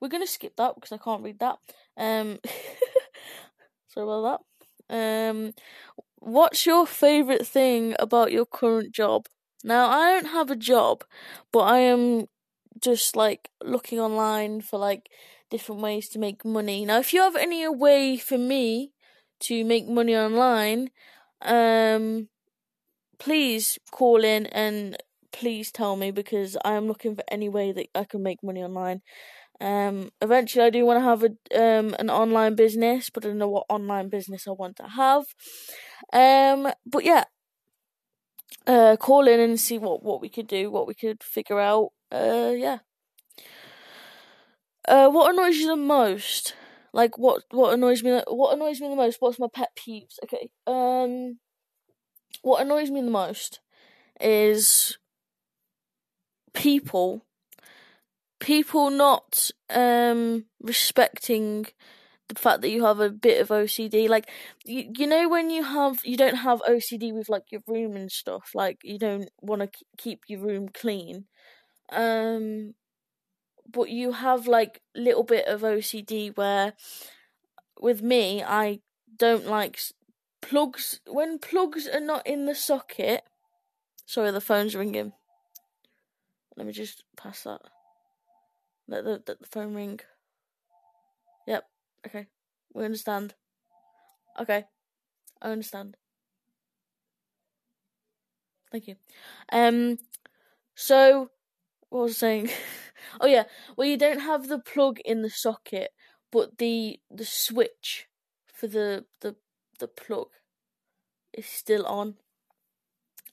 We're gonna skip that because I can't read that. Um, sorry about that. Um, what's your favorite thing about your current job? Now, I don't have a job, but I am just like looking online for like different ways to make money. Now, if you have any way for me to make money online, um, please call in and please tell me because I am looking for any way that I can make money online. Um, eventually, I do want to have a um an online business, but I don't know what online business I want to have. Um, but yeah, uh, call in and see what what we could do, what we could figure out. Uh, yeah. Uh, what annoys you the most? Like what what annoys me? What annoys me the most? What's my pet peeves? Okay. Um, what annoys me the most is people people not um respecting the fact that you have a bit of OCD. Like you, you know when you have you don't have OCD with like your room and stuff. Like you don't want to keep your room clean. Um, but you have like little bit of OCD where with me I don't like plugs when plugs are not in the socket. Sorry, the phone's ringing. Let me just pass that. Let the, let the phone ring. Yep. Okay. We understand. Okay. I understand. Thank you. Um so what was I saying? oh yeah. Well you don't have the plug in the socket, but the the switch for the the the plug is still on.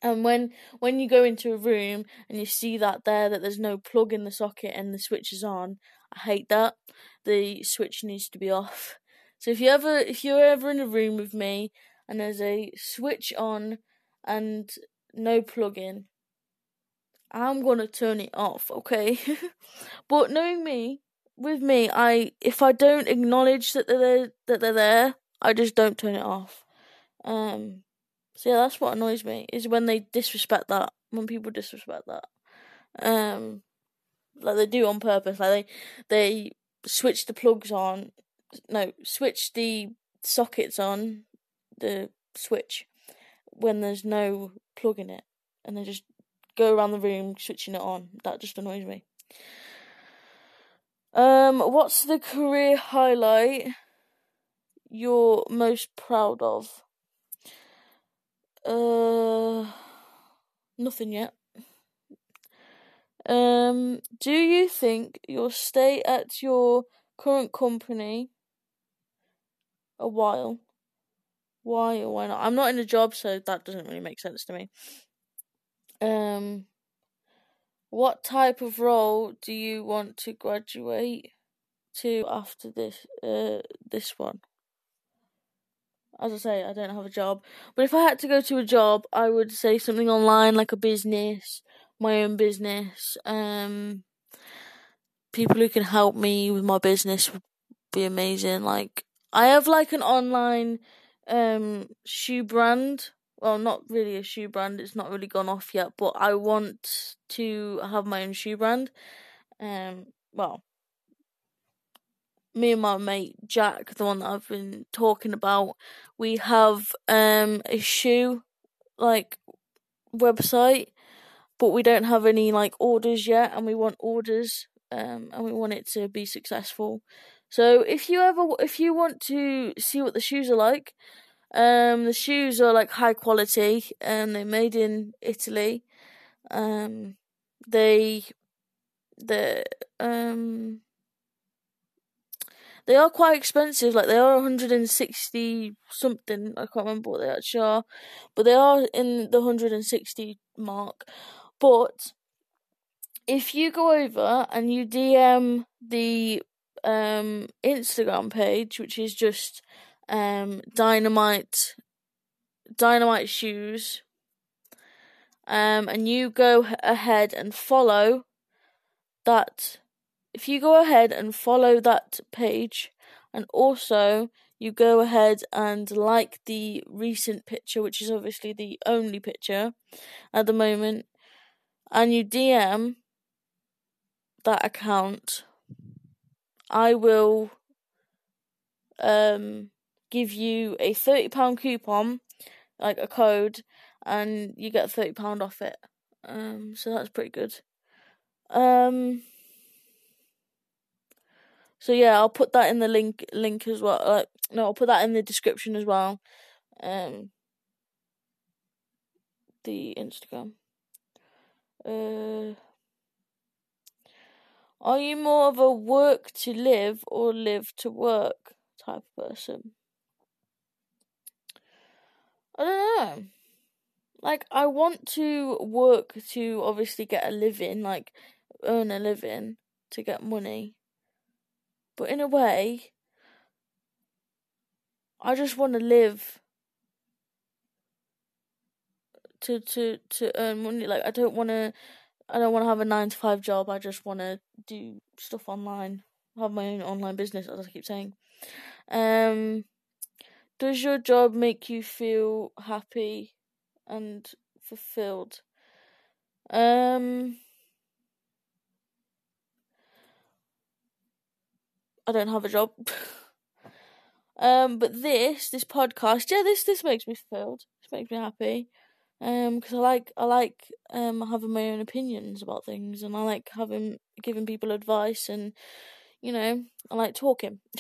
And when when you go into a room and you see that there that there's no plug in the socket and the switch is on, I hate that. The switch needs to be off. So if you ever if you're ever in a room with me and there's a switch on and no plug in, I'm gonna turn it off, okay? but knowing me, with me, I if I don't acknowledge that they're that they're there, I just don't turn it off. Um, so yeah, that's what annoys me is when they disrespect that. When people disrespect that, um, like they do on purpose. Like they they switch the plugs on, no, switch the sockets on the switch when there's no plug in it, and they just go around the room switching it on. That just annoys me. Um, what's the career highlight you're most proud of? Uh, nothing yet. Um, do you think you'll stay at your current company a while? Why or why not? I'm not in a job, so that doesn't really make sense to me. Um, what type of role do you want to graduate to after this uh this one? As I say, I don't have a job. But if I had to go to a job, I would say something online like a business, my own business. Um, people who can help me with my business would be amazing. Like I have like an online um shoe brand. Well, not really a shoe brand. It's not really gone off yet, but I want to have my own shoe brand. Um, well, me and my mate Jack, the one that I've been talking about, we have um a shoe like website, but we don't have any like orders yet, and we want orders, um, and we want it to be successful. So if you ever if you want to see what the shoes are like, um, the shoes are like high quality, and they're made in Italy. Um, they the um they are quite expensive. Like they are 160 something. I can't remember what they actually are, but they are in the 160 mark. But if you go over and you DM the um, Instagram page, which is just um, dynamite dynamite shoes, um, and you go ahead and follow that if you go ahead and follow that page and also you go ahead and like the recent picture, which is obviously the only picture at the moment, and you DM that account, I will um, give you a £30 coupon, like a code, and you get £30 off it. Um, so that's pretty good. Um, so yeah, I'll put that in the link link as well. Like no, I'll put that in the description as well. Um, the Instagram. Uh, are you more of a work to live or live to work type of person? I don't know. Like, I want to work to obviously get a living, like, earn a living to get money. But in a way, I just want to live to to to earn money. Like I don't want to, I don't want to have a nine to five job. I just want to do stuff online, have my own online business, as I keep saying. Um, does your job make you feel happy and fulfilled? Um, I don't have a job. um, but this, this podcast, yeah, this this makes me feel. This makes me happy. Um, because I like I like um having my own opinions about things, and I like having giving people advice, and you know, I like talking.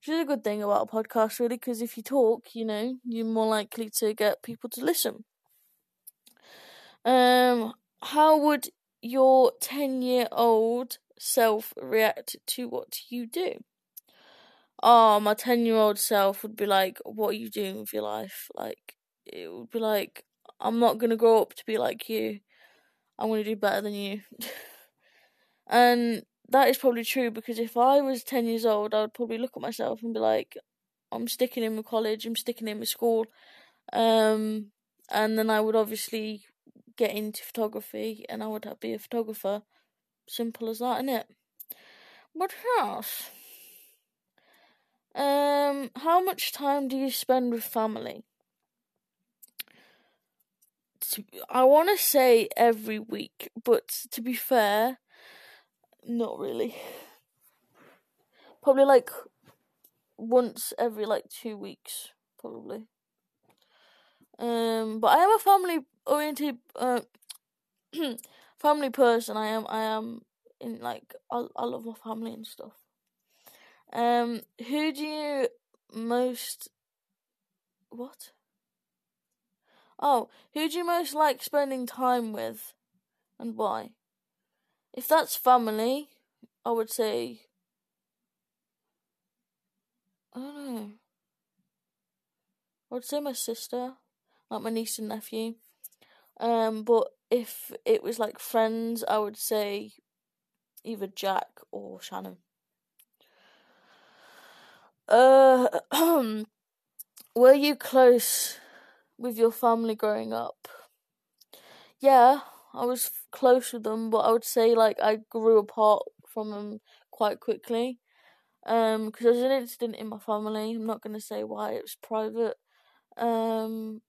Which is a good thing about a podcast, really, because if you talk, you know, you're more likely to get people to listen. Um, how would your ten year old self react to what you do? Oh, my 10 year old self would be like, What are you doing with your life? Like, it would be like, I'm not going to grow up to be like you. I'm going to do better than you. and that is probably true because if I was 10 years old, I would probably look at myself and be like, I'm sticking in with college, I'm sticking in with school. Um, and then I would obviously get into photography and I would be a photographer. Simple as that, innit? But yes. Um, how much time do you spend with family? I want to say every week, but to be fair, not really. Probably like once every like two weeks, probably. Um, but I am a family oriented uh, family person. I am. I am in like. I I love my family and stuff. Um, who do you most? What? Oh, who do you most like spending time with, and why? If that's family, I would say. I don't know. I would say my sister, like my niece and nephew. Um, but if it was like friends, I would say either Jack or Shannon. Uh, were you close with your family growing up? Yeah, I was close with them, but I would say like I grew apart from them quite quickly. Um, because there's an incident in my family. I'm not gonna say why. It was private. Um,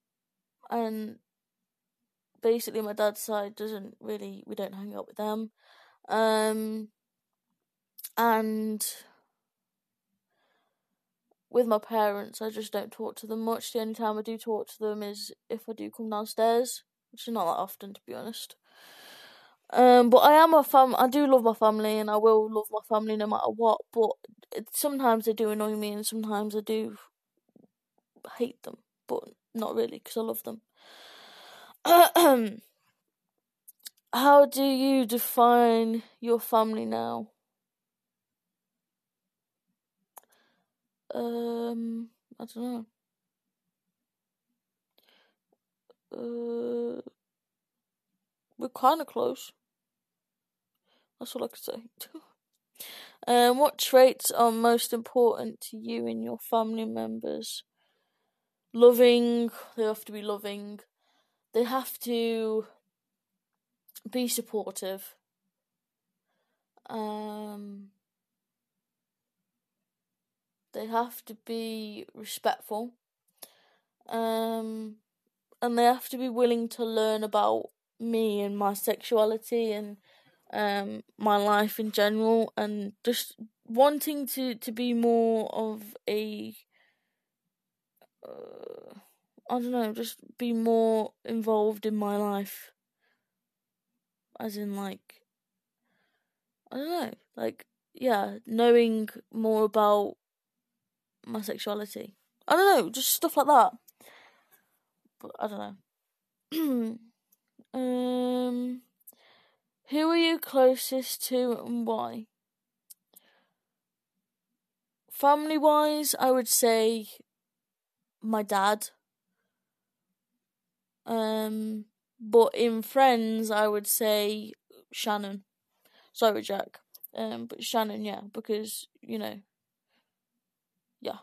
and basically my dad's side doesn't really we don't hang out with them. Um and with my parents I just don't talk to them much. The only time I do talk to them is if I do come downstairs which is not that often to be honest. Um but I am a fam I do love my family and I will love my family no matter what but sometimes they do annoy me and sometimes I do hate them but not really because I love them How do you define your family now? Um, I don't know. Uh, we're kind of close. That's all I could say. um, what traits are most important to you in your family members? Loving. They have to be loving. They have to be supportive. Um, they have to be respectful. Um, and they have to be willing to learn about me and my sexuality and um, my life in general, and just wanting to, to be more of a uh, I don't know, just be more involved in my life. As in, like, I don't know, like, yeah, knowing more about my sexuality. I don't know, just stuff like that. But I don't know. um, who are you closest to and why? Family wise, I would say my dad. Um, but in friends, I would say Shannon. Sorry, Jack. Um, but Shannon, yeah, because you know, yeah.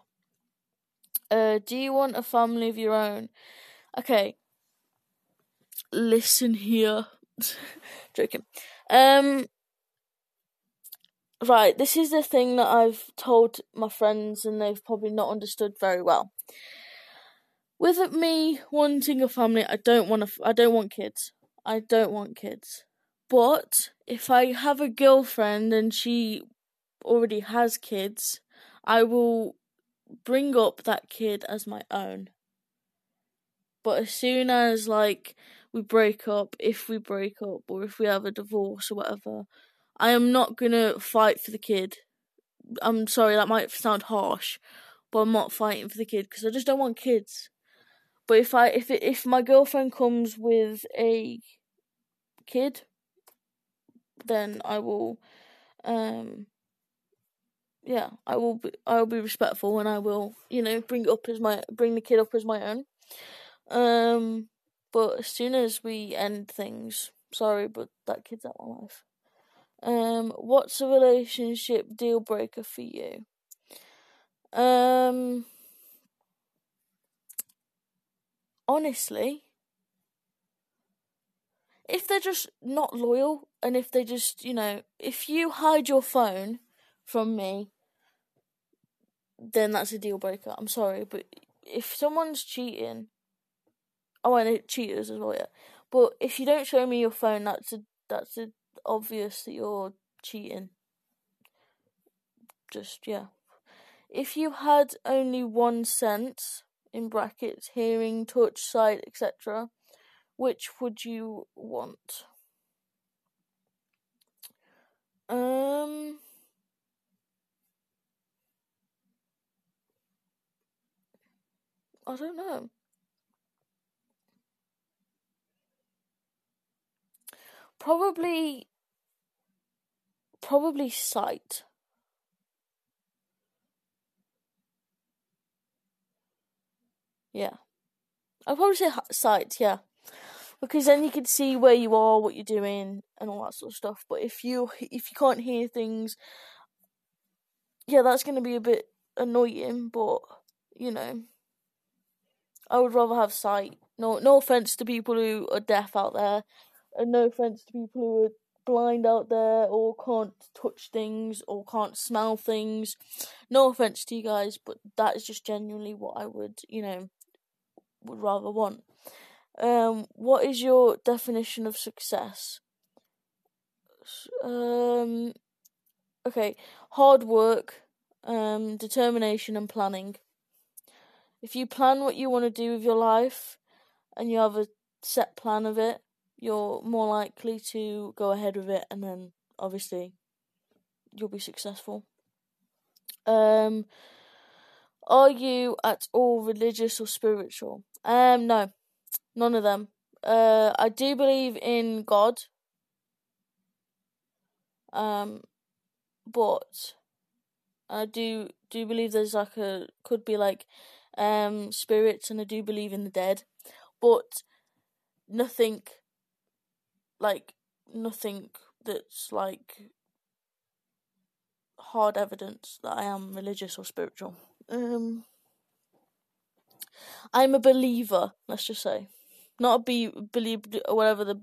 Uh, do you want a family of your own? Okay. Listen here. Joking. Um. Right, this is the thing that I've told my friends, and they've probably not understood very well with me wanting a family, I don't want to. I don't want kids. I don't want kids. But if I have a girlfriend and she already has kids, I will bring up that kid as my own. But as soon as like we break up, if we break up or if we have a divorce or whatever, I am not gonna fight for the kid. I'm sorry, that might sound harsh, but I'm not fighting for the kid because I just don't want kids. But if I if it, if my girlfriend comes with a kid, then I will, um, yeah, I will be I will be respectful and I will you know bring up as my bring the kid up as my own. Um, but as soon as we end things, sorry, but that kid's out my life. Um, what's a relationship deal breaker for you? Um honestly, if they're just not loyal and if they just, you know, if you hide your phone from me, then that's a deal breaker. I'm sorry, but if someone's cheating, oh, I know cheaters as well, yeah. But if you don't show me your phone, that's a that's a obvious that you're cheating. Just yeah. If you had only one sense, in brackets hearing, touch, sight, etc. Which would you want? Um I don't know. Probably probably sight. Yeah. I'd probably say sight, yeah. Because then you can see where you are, what you're doing, and all that sort of stuff. But if you if you can't hear things, yeah, that's going to be a bit annoying. But you know, I would rather have sight. No, no offense to people who are deaf out there, and no offense to people who are blind out there or can't touch things or can't smell things. No offense to you guys, but that is just genuinely what I would, you know, would rather want. Um, what is your definition of success? Um, okay, hard work, um, determination, and planning. If you plan what you want to do with your life and you have a set plan of it, you're more likely to go ahead with it, and then obviously you'll be successful. Um, are you at all religious or spiritual? Um, no, none of them. Uh, I do believe in God. Um, but I do do believe there's like a could be like um spirits, and I do believe in the dead, but nothing like nothing that's like hard evidence that I am religious or spiritual. Um, I'm a believer. Let's just say, not a be believe whatever the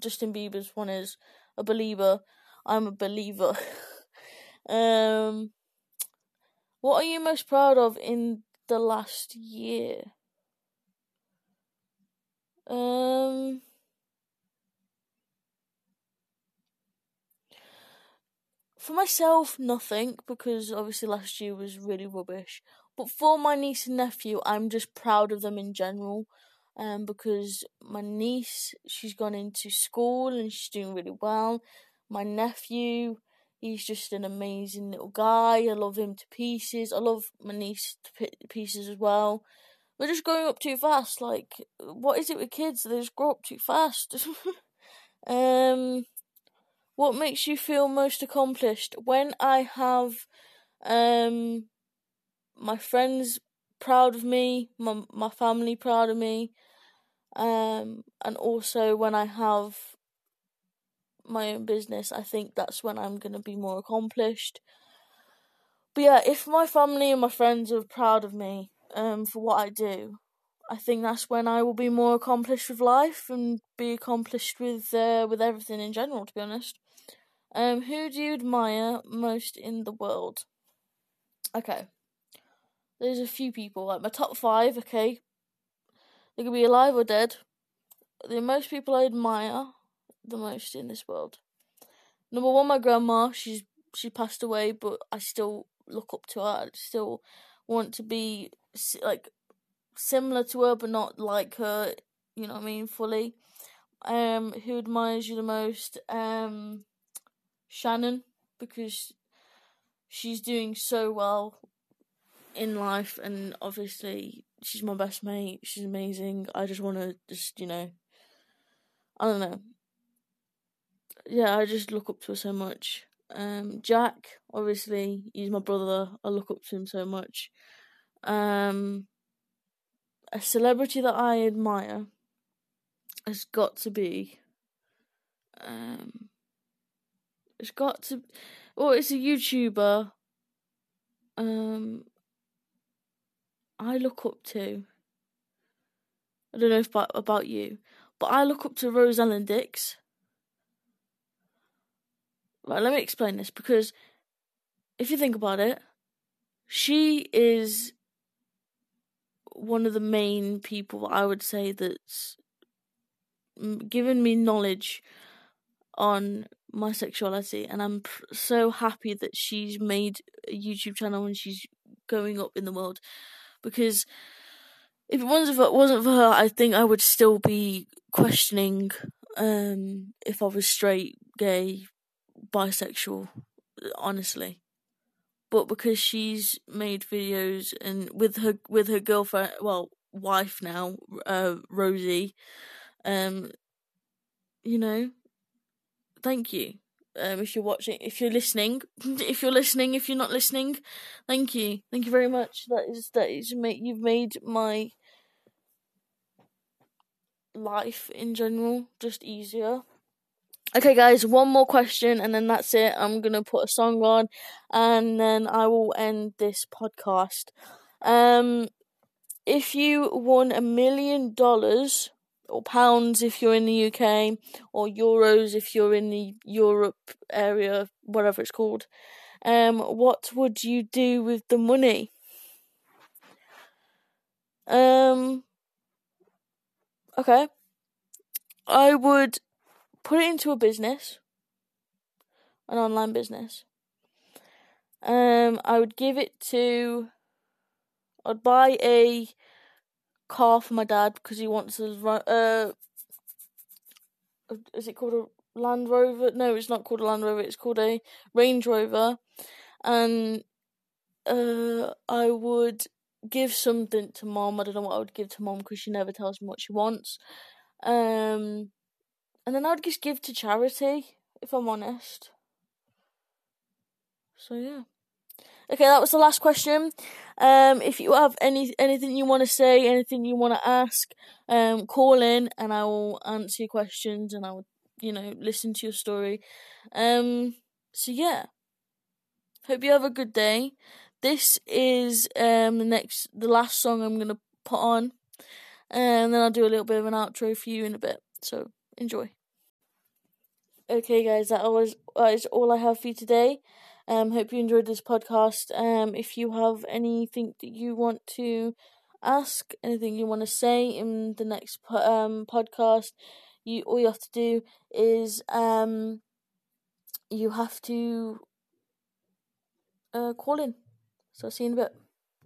Justin Bieber's one is. A believer. I'm a believer. um, what are you most proud of in the last year? Um. For myself, nothing, because obviously last year was really rubbish. But for my niece and nephew, I'm just proud of them in general. Um, because my niece, she's gone into school and she's doing really well. My nephew, he's just an amazing little guy. I love him to pieces. I love my niece to pieces as well. We're just growing up too fast. Like, what is it with kids? They just grow up too fast. um, what makes you feel most accomplished? When I have um my friends proud of me, my my family proud of me, um, and also when I have my own business, I think that's when I'm gonna be more accomplished. But yeah, if my family and my friends are proud of me um for what I do, I think that's when I will be more accomplished with life and be accomplished with uh, with everything in general. To be honest. Um, who do you admire most in the world? Okay. There's a few people, like my top five, okay? They could be alive or dead. The most people I admire the most in this world. Number one, my grandma. She's she passed away, but I still look up to her. I still want to be like similar to her, but not like her. You know what I mean? Fully. Um, who admires you the most? Um, Shannon because she's doing so well in life and obviously she's my best mate. She's amazing. I just want to just, you know, I don't know. Yeah, I just look up to her so much. Um, Jack, obviously, he's my brother. I look up to him so much. Um, a celebrity that I admire has got to be um it's got to. Well, it's a YouTuber. Um, I look up to. I don't know if about, about you, but I look up to Rose Ellen Dix. Right, let me explain this because if you think about it, she is one of the main people I would say that's given me knowledge on my sexuality, and I'm pr- so happy that she's made a YouTube channel and she's going up in the world. Because if it wasn't for, wasn't for her, I think I would still be questioning um, if I was straight, gay, bisexual. Honestly, but because she's made videos and with her with her girlfriend, well, wife now, uh, Rosie, um, you know, thank you. Um, if you're watching, if you're listening, if you're listening, if you're not listening, thank you, thank you very much. That is that is made you've made my life in general just easier. Okay, guys, one more question, and then that's it. I'm gonna put a song on, and then I will end this podcast. Um, if you won a million dollars or pounds if you're in the UK, or euros if you're in the Europe area, whatever it's called. Um, what would you do with the money? Um, okay. I would put it into a business, an online business. Um, I would give it to. I'd buy a car for my dad because he wants a uh, is it called a Land Rover? No, it's not called a Land Rover. It's called a Range Rover, and uh, I would give something to mom. I don't know what I would give to mom because she never tells me what she wants. Um, and then I would just give to charity if I'm honest. So yeah. Okay, that was the last question. Um, if you have any anything you want to say, anything you want to ask, um, call in and I will answer your questions and I will, you know, listen to your story. Um, so yeah, hope you have a good day. This is um the next the last song I'm gonna put on, and then I'll do a little bit of an outro for you in a bit. So enjoy. Okay, guys, that was that is all I have for you today. Um, hope you enjoyed this podcast. Um, if you have anything that you want to ask, anything you want to say in the next um podcast, you all you have to do is um you have to uh call in. So see you in a bit.